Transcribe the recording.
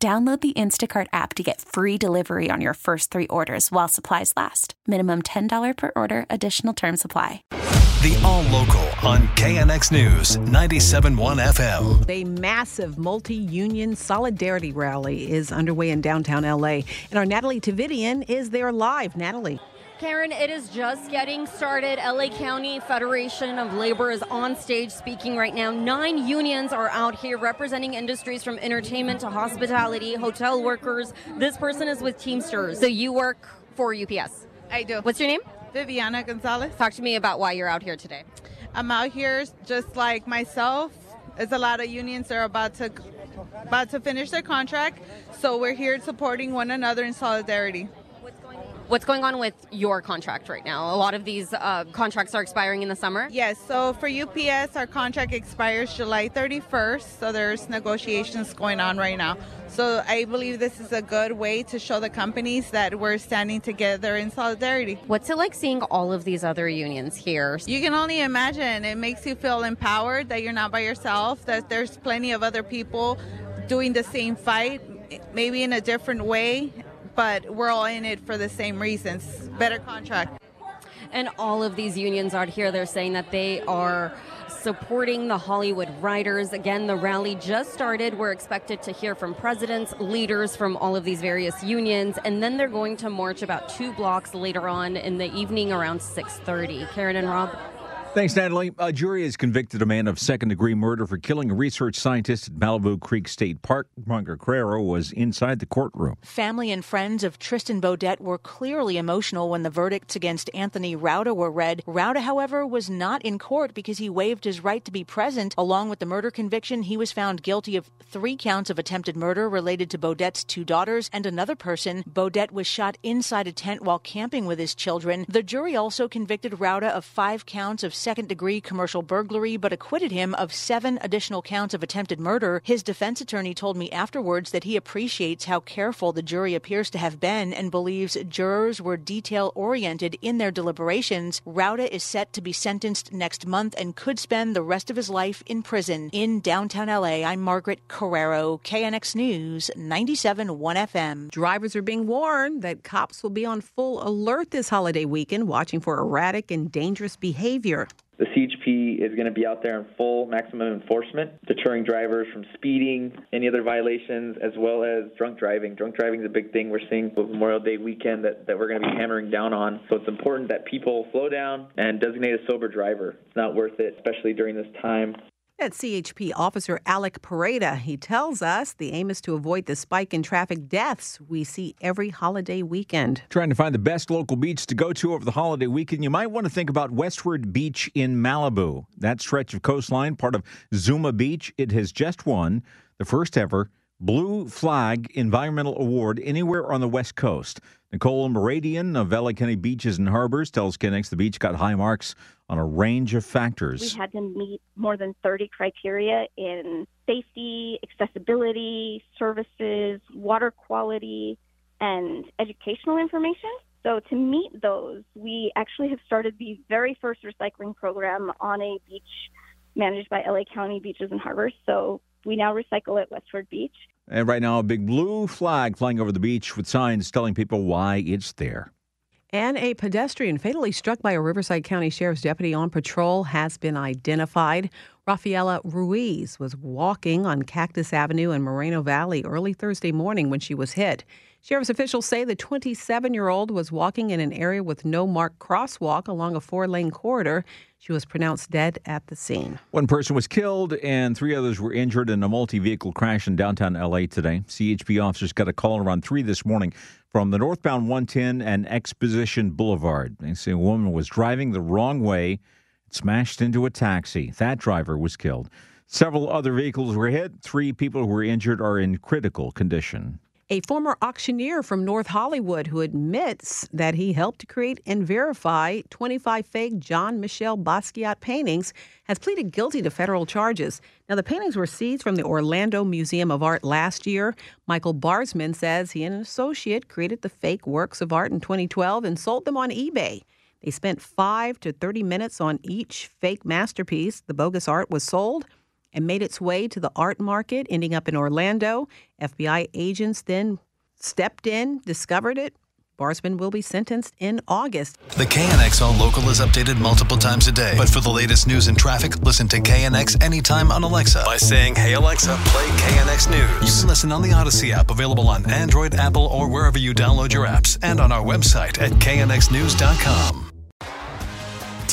Download the Instacart app to get free delivery on your first three orders while supplies last. Minimum $10 per order, additional term supply. The All Local on KNX News 97.1 FM. A massive multi union solidarity rally is underway in downtown LA. And our Natalie Tavidian is there live. Natalie. Karen, it is just getting started. LA County Federation of Labor is on stage speaking right now. Nine unions are out here representing industries from entertainment to hospitality, hotel workers. This person is with Teamsters. So you work for UPS. I do. What's your name? Viviana Gonzalez. Talk to me about why you're out here today. I'm out here just like myself. There's a lot of unions that are about to about to finish their contract, so we're here supporting one another in solidarity. What's going on with your contract right now? A lot of these uh, contracts are expiring in the summer. Yes, so for UPS, our contract expires July 31st, so there's negotiations going on right now. So I believe this is a good way to show the companies that we're standing together in solidarity. What's it like seeing all of these other unions here? You can only imagine. It makes you feel empowered that you're not by yourself, that there's plenty of other people doing the same fight, maybe in a different way, but we're all in it for the same reasons better contract. And all of these unions out here, they're saying that they are supporting the Hollywood writers. Again, the rally just started. We're expected to hear from presidents, leaders from all of these various unions, and then they're going to march about two blocks later on in the evening around 6:30. Karen and Rob. Thanks, Natalie. A jury has convicted a man of second degree murder for killing a research scientist at Malibu Creek State Park. Monica Carrero was inside the courtroom. Family and friends of Tristan Beaudette were clearly emotional when the verdicts against Anthony Rauda were read. Rauda, however, was not in court because he waived his right to be present. Along with the murder conviction, he was found guilty of three counts of attempted murder related to Beaudette's two daughters and another person. Beaudette was shot inside a tent while camping with his children. The jury also convicted Rauda of five counts of second degree commercial burglary, but acquitted him of seven additional counts of attempted murder. His defense attorney told me afterwards that he appreciates how careful the jury appears to have been and believes jurors were detail oriented in their deliberations. Rauda is set to be sentenced next month and could spend the rest of his life in prison. In downtown LA, I'm Margaret Carrero, KNX News, 97.1 FM. Drivers are being warned that cops will be on full alert this holiday weekend, watching for erratic and dangerous behavior. The CHP is going to be out there in full maximum enforcement, deterring drivers from speeding, any other violations, as well as drunk driving. Drunk driving is a big thing we're seeing with Memorial Day weekend that, that we're going to be hammering down on. So it's important that people slow down and designate a sober driver. It's not worth it, especially during this time. At CHP officer Alec Pareda, he tells us the aim is to avoid the spike in traffic deaths we see every holiday weekend. Trying to find the best local beach to go to over the holiday weekend, you might want to think about Westward Beach in Malibu. That stretch of coastline, part of Zuma Beach, it has just won the first ever Blue Flag Environmental Award anywhere on the West Coast. Nicole Meridian of LA County Beaches and Harbors tells KNX the beach got high marks on a range of factors. We had to meet more than 30 criteria in safety, accessibility, services, water quality, and educational information. So to meet those, we actually have started the very first recycling program on a beach managed by LA County Beaches and Harbors. So we now recycle at Westward Beach. And right now, a big blue flag flying over the beach with signs telling people why it's there. And a pedestrian fatally struck by a Riverside County Sheriff's deputy on patrol has been identified. Rafaela Ruiz was walking on Cactus Avenue in Moreno Valley early Thursday morning when she was hit. Sheriff's officials say the 27 year old was walking in an area with no marked crosswalk along a four lane corridor. She was pronounced dead at the scene. One person was killed and three others were injured in a multi vehicle crash in downtown LA today. CHP officers got a call around 3 this morning from the northbound 110 and Exposition Boulevard. They say a woman was driving the wrong way, smashed into a taxi. That driver was killed. Several other vehicles were hit. Three people who were injured are in critical condition. A former auctioneer from North Hollywood who admits that he helped create and verify 25 fake John Michel Basquiat paintings has pleaded guilty to federal charges. Now, the paintings were seized from the Orlando Museum of Art last year. Michael Barzman says he and an associate created the fake works of art in 2012 and sold them on eBay. They spent five to 30 minutes on each fake masterpiece. The bogus art was sold and made its way to the art market, ending up in Orlando. FBI agents then stepped in, discovered it. Barzman will be sentenced in August. The KNX All Local is updated multiple times a day. But for the latest news and traffic, listen to KNX anytime on Alexa by saying, Hey Alexa, play KNX News. You can listen on the Audacy app, available on Android, Apple, or wherever you download your apps, and on our website at knxnews.com.